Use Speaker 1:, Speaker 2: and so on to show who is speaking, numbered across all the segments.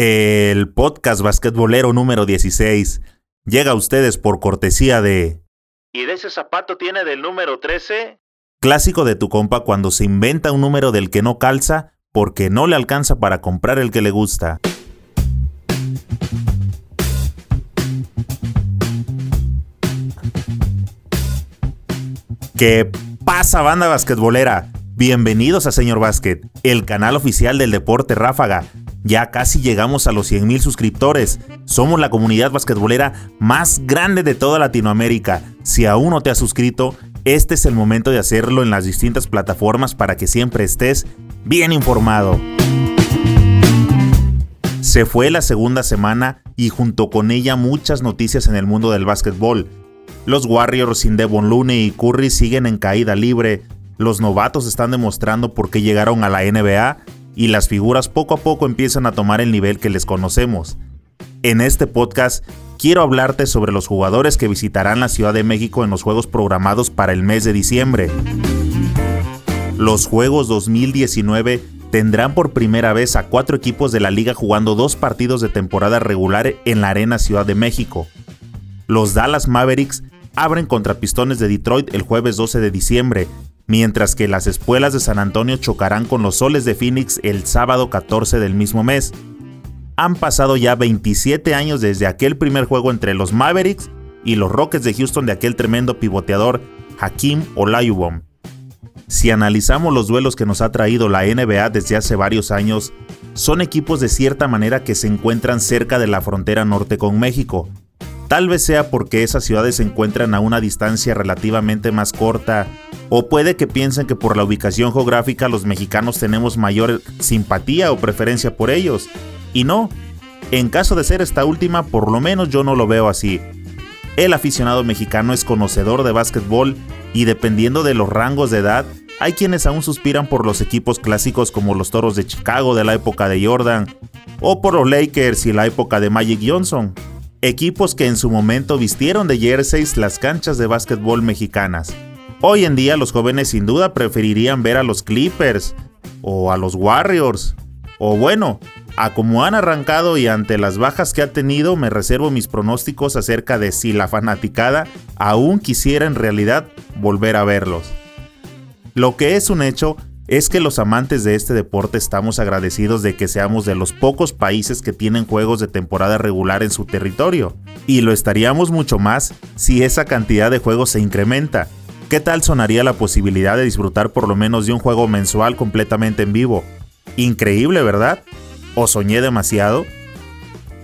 Speaker 1: El podcast basquetbolero número 16 llega a ustedes por cortesía de...
Speaker 2: ¿Y de ese zapato tiene del número 13?
Speaker 1: Clásico de tu compa cuando se inventa un número del que no calza porque no le alcanza para comprar el que le gusta. ¿Qué pasa banda basquetbolera? Bienvenidos a Señor Básquet, el canal oficial del deporte ráfaga ya casi llegamos a los 100.000 suscriptores. Somos la comunidad basquetbolera más grande de toda Latinoamérica. Si aún no te has suscrito, este es el momento de hacerlo en las distintas plataformas para que siempre estés bien informado. Se fue la segunda semana y junto con ella muchas noticias en el mundo del básquetbol. Los Warriors sin Devon Looney y Curry siguen en caída libre. Los novatos están demostrando por qué llegaron a la NBA y las figuras poco a poco empiezan a tomar el nivel que les conocemos. En este podcast quiero hablarte sobre los jugadores que visitarán la Ciudad de México en los Juegos programados para el mes de diciembre. Los Juegos 2019 tendrán por primera vez a cuatro equipos de la liga jugando dos partidos de temporada regular en la Arena Ciudad de México. Los Dallas Mavericks abren contra Pistones de Detroit el jueves 12 de diciembre mientras que las espuelas de San Antonio chocarán con los soles de Phoenix el sábado 14 del mismo mes. Han pasado ya 27 años desde aquel primer juego entre los Mavericks y los Rockets de Houston de aquel tremendo pivoteador Hakim Olajuwon. Si analizamos los duelos que nos ha traído la NBA desde hace varios años, son equipos de cierta manera que se encuentran cerca de la frontera norte con México, Tal vez sea porque esas ciudades se encuentran a una distancia relativamente más corta, o puede que piensen que por la ubicación geográfica los mexicanos tenemos mayor simpatía o preferencia por ellos. Y no, en caso de ser esta última, por lo menos yo no lo veo así. El aficionado mexicano es conocedor de básquetbol y dependiendo de los rangos de edad, hay quienes aún suspiran por los equipos clásicos como los Toros de Chicago de la época de Jordan, o por los Lakers y la época de Magic Johnson equipos que en su momento vistieron de jerseys las canchas de básquetbol mexicanas. Hoy en día los jóvenes sin duda preferirían ver a los Clippers o a los Warriors. O bueno, a como han arrancado y ante las bajas que ha tenido me reservo mis pronósticos acerca de si la fanaticada aún quisiera en realidad volver a verlos. Lo que es un hecho es que los amantes de este deporte estamos agradecidos de que seamos de los pocos países que tienen juegos de temporada regular en su territorio, y lo estaríamos mucho más si esa cantidad de juegos se incrementa. ¿Qué tal sonaría la posibilidad de disfrutar por lo menos de un juego mensual completamente en vivo? Increíble, ¿verdad? ¿O soñé demasiado?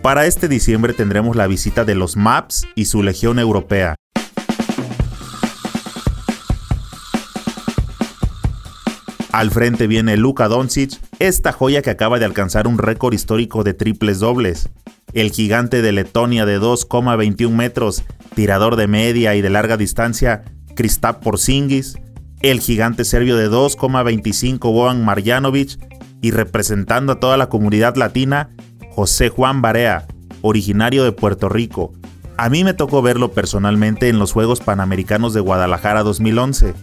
Speaker 1: Para este diciembre tendremos la visita de los MAPS y su Legión Europea, Al frente viene Luka Doncic, esta joya que acaba de alcanzar un récord histórico de triples dobles. El gigante de Letonia de 2,21 metros, tirador de media y de larga distancia, Kristaps Porzingis. El gigante serbio de 2,25 Boan Marjanovic y representando a toda la comunidad latina, José Juan Barea, originario de Puerto Rico. A mí me tocó verlo personalmente en los Juegos Panamericanos de Guadalajara 2011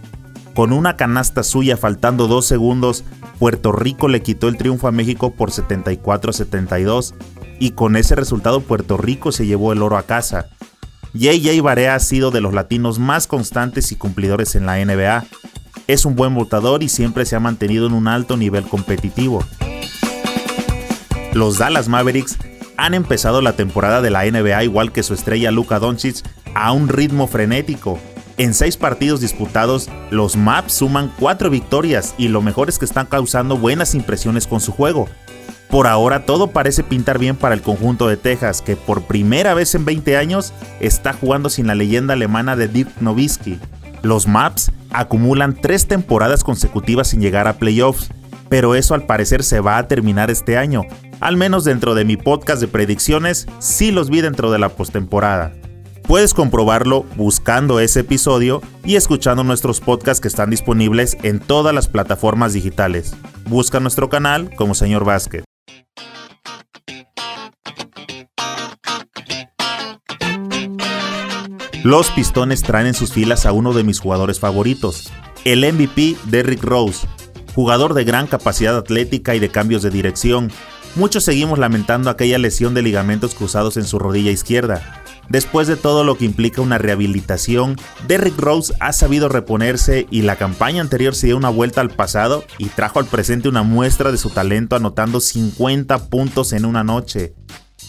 Speaker 1: con una canasta suya faltando dos segundos, Puerto Rico le quitó el triunfo a México por 74 a 72 y con ese resultado Puerto Rico se llevó el oro a casa. JJ Barea ha sido de los latinos más constantes y cumplidores en la NBA. Es un buen votador y siempre se ha mantenido en un alto nivel competitivo. Los Dallas Mavericks han empezado la temporada de la NBA igual que su estrella Luka Doncic a un ritmo frenético en seis partidos disputados, los Maps suman cuatro victorias y lo mejor es que están causando buenas impresiones con su juego. Por ahora todo parece pintar bien para el conjunto de Texas, que por primera vez en 20 años está jugando sin la leyenda alemana de Dirk Nowitzki. Los Maps acumulan tres temporadas consecutivas sin llegar a playoffs, pero eso al parecer se va a terminar este año. Al menos dentro de mi podcast de predicciones, sí los vi dentro de la postemporada. Puedes comprobarlo buscando ese episodio y escuchando nuestros podcasts que están disponibles en todas las plataformas digitales. Busca nuestro canal como Señor Básquet. Los Pistones traen en sus filas a uno de mis jugadores favoritos, el MVP Derrick Rose, jugador de gran capacidad atlética y de cambios de dirección, Muchos seguimos lamentando aquella lesión de ligamentos cruzados en su rodilla izquierda. Después de todo lo que implica una rehabilitación, Derrick Rose ha sabido reponerse y la campaña anterior se dio una vuelta al pasado y trajo al presente una muestra de su talento anotando 50 puntos en una noche.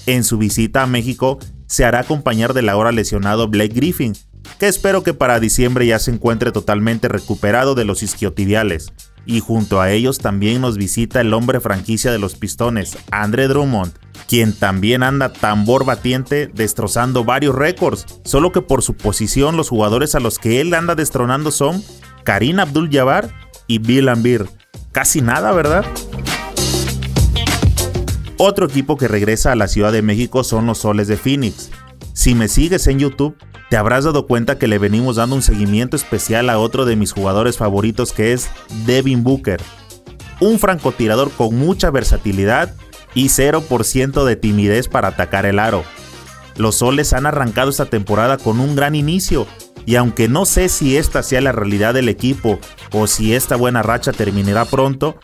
Speaker 1: En su visita a México se hará acompañar del ahora lesionado Blake Griffin, que espero que para diciembre ya se encuentre totalmente recuperado de los isquiotibiales. Y junto a ellos también nos visita el hombre franquicia de los pistones, Andre Drummond, quien también anda tambor batiente destrozando varios récords, solo que por su posición los jugadores a los que él anda destronando son Karim Abdul-Jabbar y Bill Ambir. Casi nada, ¿verdad? Otro equipo que regresa a la Ciudad de México son los Soles de Phoenix. Si me sigues en YouTube, te habrás dado cuenta que le venimos dando un seguimiento especial a otro de mis jugadores favoritos que es Devin Booker. Un francotirador con mucha versatilidad y 0% de timidez para atacar el aro. Los soles han arrancado esta temporada con un gran inicio y aunque no sé si esta sea la realidad del equipo o si esta buena racha terminará pronto,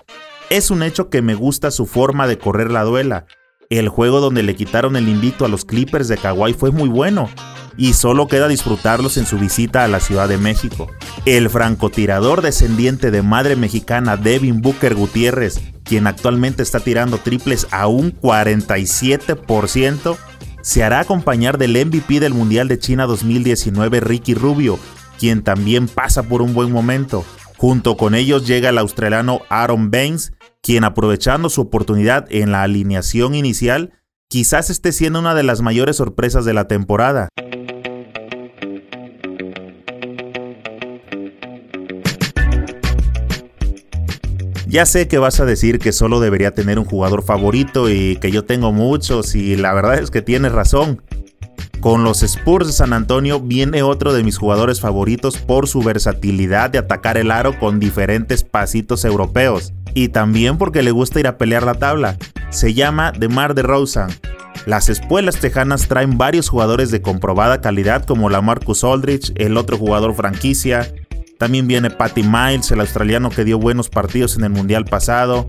Speaker 1: es un hecho que me gusta su forma de correr la duela. El juego donde le quitaron el invito a los Clippers de Kawhi fue muy bueno y solo queda disfrutarlos en su visita a la Ciudad de México. El francotirador descendiente de madre mexicana Devin Booker Gutiérrez, quien actualmente está tirando triples a un 47%, se hará acompañar del MVP del Mundial de China 2019 Ricky Rubio, quien también pasa por un buen momento. Junto con ellos llega el australiano Aaron Baines, quien aprovechando su oportunidad en la alineación inicial, quizás esté siendo una de las mayores sorpresas de la temporada. Ya sé que vas a decir que solo debería tener un jugador favorito y que yo tengo muchos y la verdad es que tienes razón. Con los Spurs de San Antonio viene otro de mis jugadores favoritos por su versatilidad de atacar el aro con diferentes pasitos europeos y también porque le gusta ir a pelear la tabla. Se llama DeMar DeRozan. Las espuelas tejanas traen varios jugadores de comprobada calidad como la Marcus Aldrich, el otro jugador franquicia, también viene Patty Miles, el australiano que dio buenos partidos en el Mundial pasado.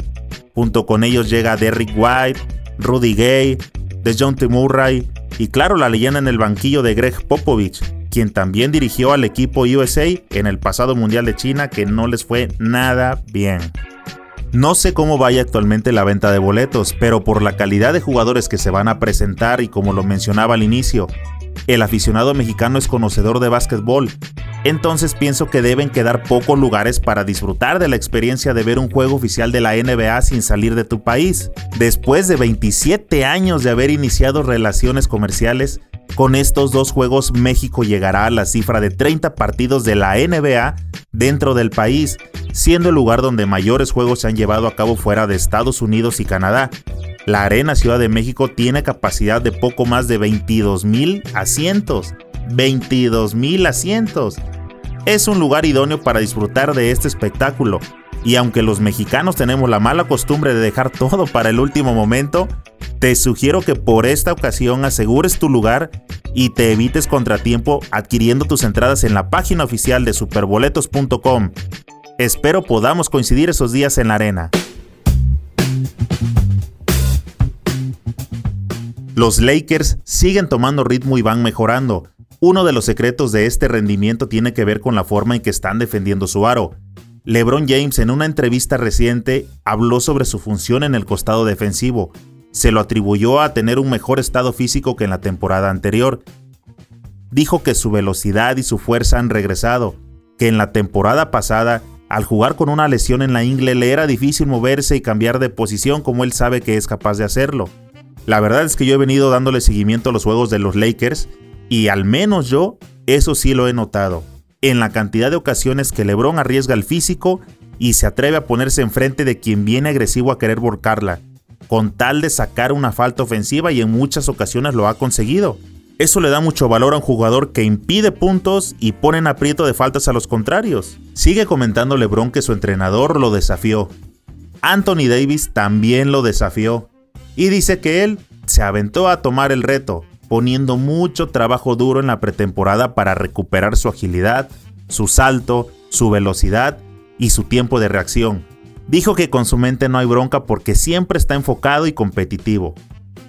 Speaker 1: Junto con ellos llega Derrick White, Rudy Gay, DeJounte Murray y claro la leyenda en el banquillo de Greg Popovich, quien también dirigió al equipo USA en el pasado Mundial de China que no les fue nada bien. No sé cómo vaya actualmente la venta de boletos, pero por la calidad de jugadores que se van a presentar y como lo mencionaba al inicio, el aficionado mexicano es conocedor de básquetbol, entonces pienso que deben quedar pocos lugares para disfrutar de la experiencia de ver un juego oficial de la NBA sin salir de tu país. Después de 27 años de haber iniciado relaciones comerciales, con estos dos juegos México llegará a la cifra de 30 partidos de la NBA dentro del país, siendo el lugar donde mayores juegos se han llevado a cabo fuera de Estados Unidos y Canadá. La Arena Ciudad de México tiene capacidad de poco más de 22 mil asientos. 22 mil asientos. Es un lugar idóneo para disfrutar de este espectáculo. Y aunque los mexicanos tenemos la mala costumbre de dejar todo para el último momento, te sugiero que por esta ocasión asegures tu lugar y te evites contratiempo adquiriendo tus entradas en la página oficial de superboletos.com. Espero podamos coincidir esos días en la arena. Los Lakers siguen tomando ritmo y van mejorando. Uno de los secretos de este rendimiento tiene que ver con la forma en que están defendiendo su aro. LeBron James en una entrevista reciente habló sobre su función en el costado defensivo. Se lo atribuyó a tener un mejor estado físico que en la temporada anterior. Dijo que su velocidad y su fuerza han regresado, que en la temporada pasada, al jugar con una lesión en la ingle, le era difícil moverse y cambiar de posición como él sabe que es capaz de hacerlo. La verdad es que yo he venido dándole seguimiento a los juegos de los Lakers y al menos yo eso sí lo he notado. En la cantidad de ocasiones que LeBron arriesga el físico y se atreve a ponerse enfrente de quien viene agresivo a querer volcarla, con tal de sacar una falta ofensiva y en muchas ocasiones lo ha conseguido. Eso le da mucho valor a un jugador que impide puntos y pone en aprieto de faltas a los contrarios. Sigue comentando LeBron que su entrenador lo desafió. Anthony Davis también lo desafió y dice que él se aventó a tomar el reto, poniendo mucho trabajo duro en la pretemporada para recuperar su agilidad, su salto, su velocidad y su tiempo de reacción. dijo que con su mente no hay bronca porque siempre está enfocado y competitivo.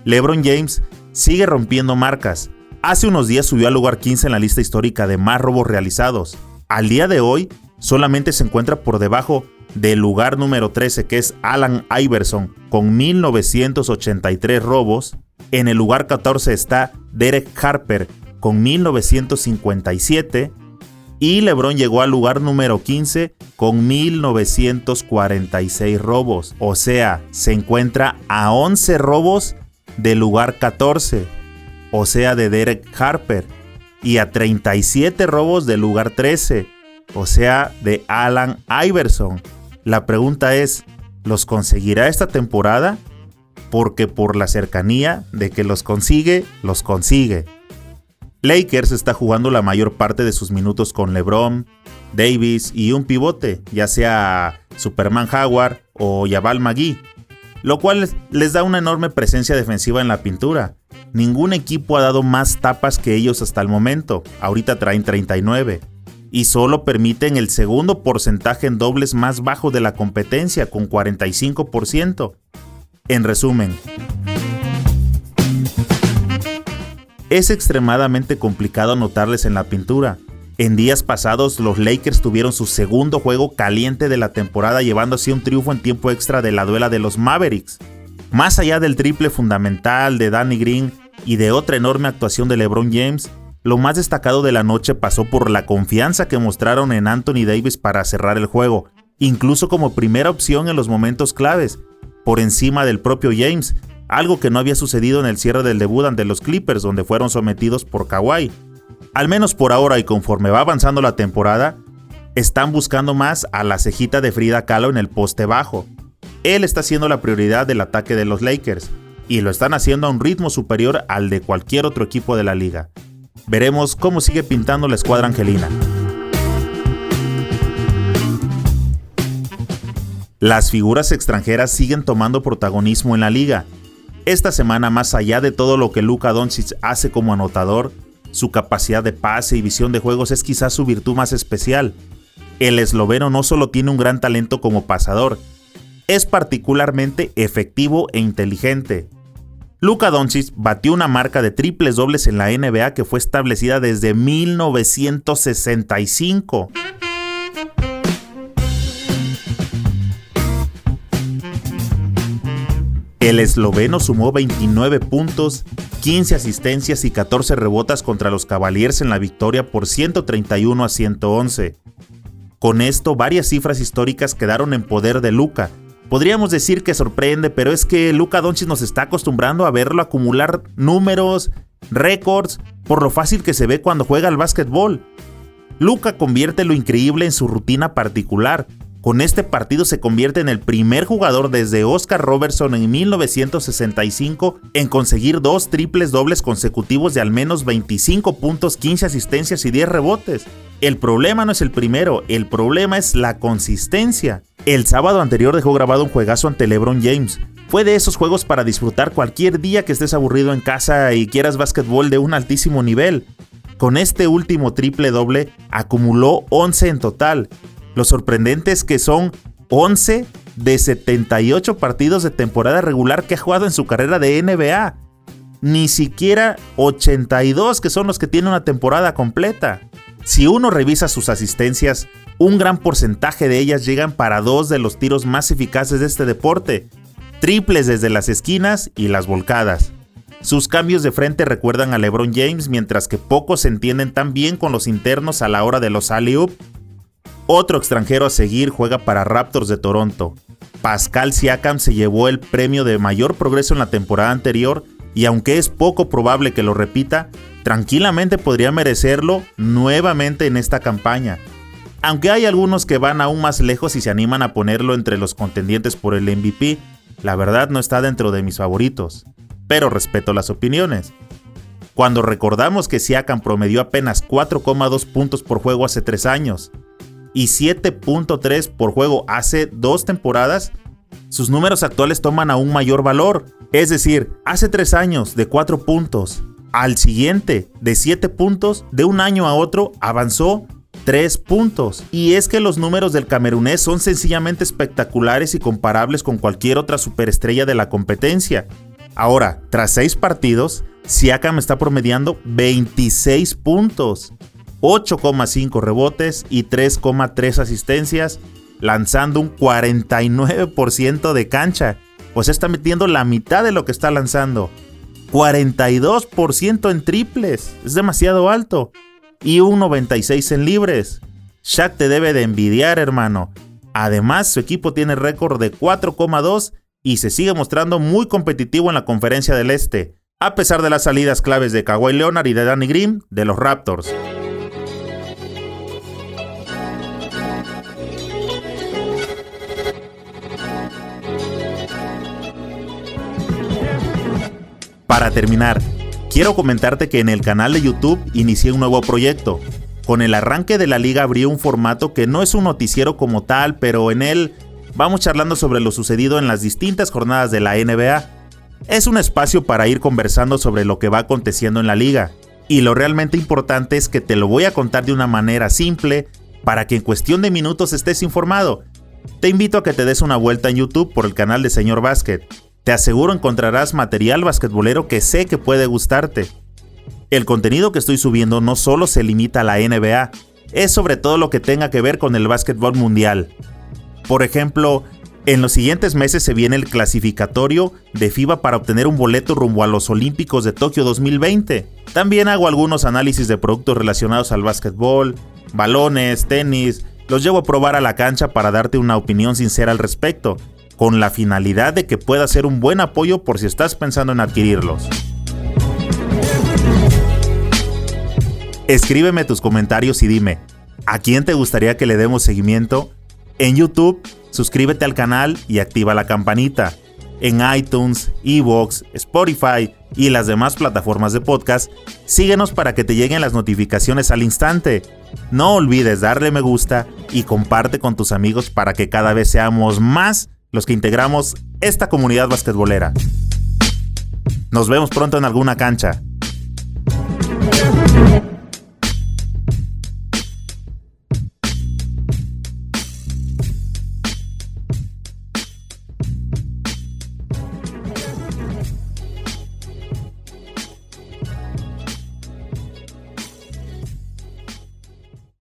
Speaker 1: LeBron James sigue rompiendo marcas. Hace unos días subió al lugar 15 en la lista histórica de más robos realizados. Al día de hoy, solamente se encuentra por debajo del lugar número 13 que es Alan Iverson con 1983 robos. En el lugar 14 está Derek Harper con 1957 y LeBron llegó al lugar número 15 con 1946 robos. O sea, se encuentra a 11 robos del lugar 14, o sea, de Derek Harper, y a 37 robos del lugar 13, o sea, de Alan Iverson. La pregunta es, ¿los conseguirá esta temporada? Porque por la cercanía de que los consigue, los consigue. Lakers está jugando la mayor parte de sus minutos con LeBron, Davis y un pivote, ya sea Superman Howard o Yabal Magui, lo cual les da una enorme presencia defensiva en la pintura. Ningún equipo ha dado más tapas que ellos hasta el momento, ahorita traen 39, y solo permiten el segundo porcentaje en dobles más bajo de la competencia, con 45%. En resumen, es extremadamente complicado anotarles en la pintura. En días pasados, los Lakers tuvieron su segundo juego caliente de la temporada, llevando así un triunfo en tiempo extra de la duela de los Mavericks. Más allá del triple fundamental de Danny Green y de otra enorme actuación de LeBron James, lo más destacado de la noche pasó por la confianza que mostraron en Anthony Davis para cerrar el juego, incluso como primera opción en los momentos claves, por encima del propio James, algo que no había sucedido en el cierre del debut ante los Clippers donde fueron sometidos por Kawhi. Al menos por ahora y conforme va avanzando la temporada, están buscando más a la cejita de Frida Kahlo en el poste bajo. Él está siendo la prioridad del ataque de los Lakers, y lo están haciendo a un ritmo superior al de cualquier otro equipo de la liga. Veremos cómo sigue pintando la escuadra angelina. Las figuras extranjeras siguen tomando protagonismo en la liga, esta semana, más allá de todo lo que Luka Doncic hace como anotador, su capacidad de pase y visión de juegos es quizás su virtud más especial. El esloveno no solo tiene un gran talento como pasador, es particularmente efectivo e inteligente. Luka Doncic batió una marca de triples dobles en la NBA que fue establecida desde 1965. El esloveno sumó 29 puntos, 15 asistencias y 14 rebotas contra los Cavaliers en la victoria por 131 a 111. Con esto, varias cifras históricas quedaron en poder de Luca. Podríamos decir que sorprende, pero es que Luca Doncic nos está acostumbrando a verlo acumular números, récords, por lo fácil que se ve cuando juega al básquetbol. Luca convierte lo increíble en su rutina particular, con este partido se convierte en el primer jugador desde Oscar Robertson en 1965 en conseguir dos triples dobles consecutivos de al menos 25 puntos, 15 asistencias y 10 rebotes. El problema no es el primero, el problema es la consistencia. El sábado anterior dejó grabado un juegazo ante LeBron James. Fue de esos juegos para disfrutar cualquier día que estés aburrido en casa y quieras básquetbol de un altísimo nivel. Con este último triple doble acumuló 11 en total lo sorprendente es que son 11 de 78 partidos de temporada regular que ha jugado en su carrera de NBA. Ni siquiera 82 que son los que tiene una temporada completa. Si uno revisa sus asistencias, un gran porcentaje de ellas llegan para dos de los tiros más eficaces de este deporte, triples desde las esquinas y las volcadas. Sus cambios de frente recuerdan a LeBron James, mientras que pocos se entienden tan bien con los internos a la hora de los alley otro extranjero a seguir juega para Raptors de Toronto. Pascal Siakam se llevó el premio de mayor progreso en la temporada anterior y aunque es poco probable que lo repita, tranquilamente podría merecerlo nuevamente en esta campaña. Aunque hay algunos que van aún más lejos y se animan a ponerlo entre los contendientes por el MVP, la verdad no está dentro de mis favoritos, pero respeto las opiniones. Cuando recordamos que Siakam promedió apenas 4,2 puntos por juego hace 3 años, y 7.3 por juego hace dos temporadas, sus números actuales toman aún mayor valor. Es decir, hace tres años de 4 puntos, al siguiente de 7 puntos, de un año a otro avanzó 3 puntos. Y es que los números del camerunés son sencillamente espectaculares y comparables con cualquier otra superestrella de la competencia. Ahora, tras 6 partidos, Siakam está promediando 26 puntos, 8,5 rebotes y 3,3 asistencias, lanzando un 49% de cancha. Pues está metiendo la mitad de lo que está lanzando. 42% en triples. Es demasiado alto. Y un 96 en libres. Shaq te debe de envidiar, hermano. Además, su equipo tiene récord de 4,2 y se sigue mostrando muy competitivo en la conferencia del Este, a pesar de las salidas claves de Kawhi Leonard y de Danny Green de los Raptors. Para terminar, quiero comentarte que en el canal de YouTube inicié un nuevo proyecto. Con el arranque de la liga abrí un formato que no es un noticiero como tal, pero en él vamos charlando sobre lo sucedido en las distintas jornadas de la NBA. Es un espacio para ir conversando sobre lo que va aconteciendo en la liga. Y lo realmente importante es que te lo voy a contar de una manera simple para que en cuestión de minutos estés informado. Te invito a que te des una vuelta en YouTube por el canal de Señor Básquet. Te aseguro encontrarás material basquetbolero que sé que puede gustarte. El contenido que estoy subiendo no solo se limita a la NBA, es sobre todo lo que tenga que ver con el básquetbol mundial. Por ejemplo, en los siguientes meses se viene el clasificatorio de FIBA para obtener un boleto rumbo a los Olímpicos de Tokio 2020. También hago algunos análisis de productos relacionados al básquetbol, balones, tenis, los llevo a probar a la cancha para darte una opinión sincera al respecto con la finalidad de que pueda ser un buen apoyo por si estás pensando en adquirirlos. Escríbeme tus comentarios y dime, ¿a quién te gustaría que le demos seguimiento? En YouTube, suscríbete al canal y activa la campanita. En iTunes, Evox, Spotify y las demás plataformas de podcast, síguenos para que te lleguen las notificaciones al instante. No olvides darle me gusta y comparte con tus amigos para que cada vez seamos más los que integramos esta comunidad basquetbolera. Nos vemos pronto en alguna cancha.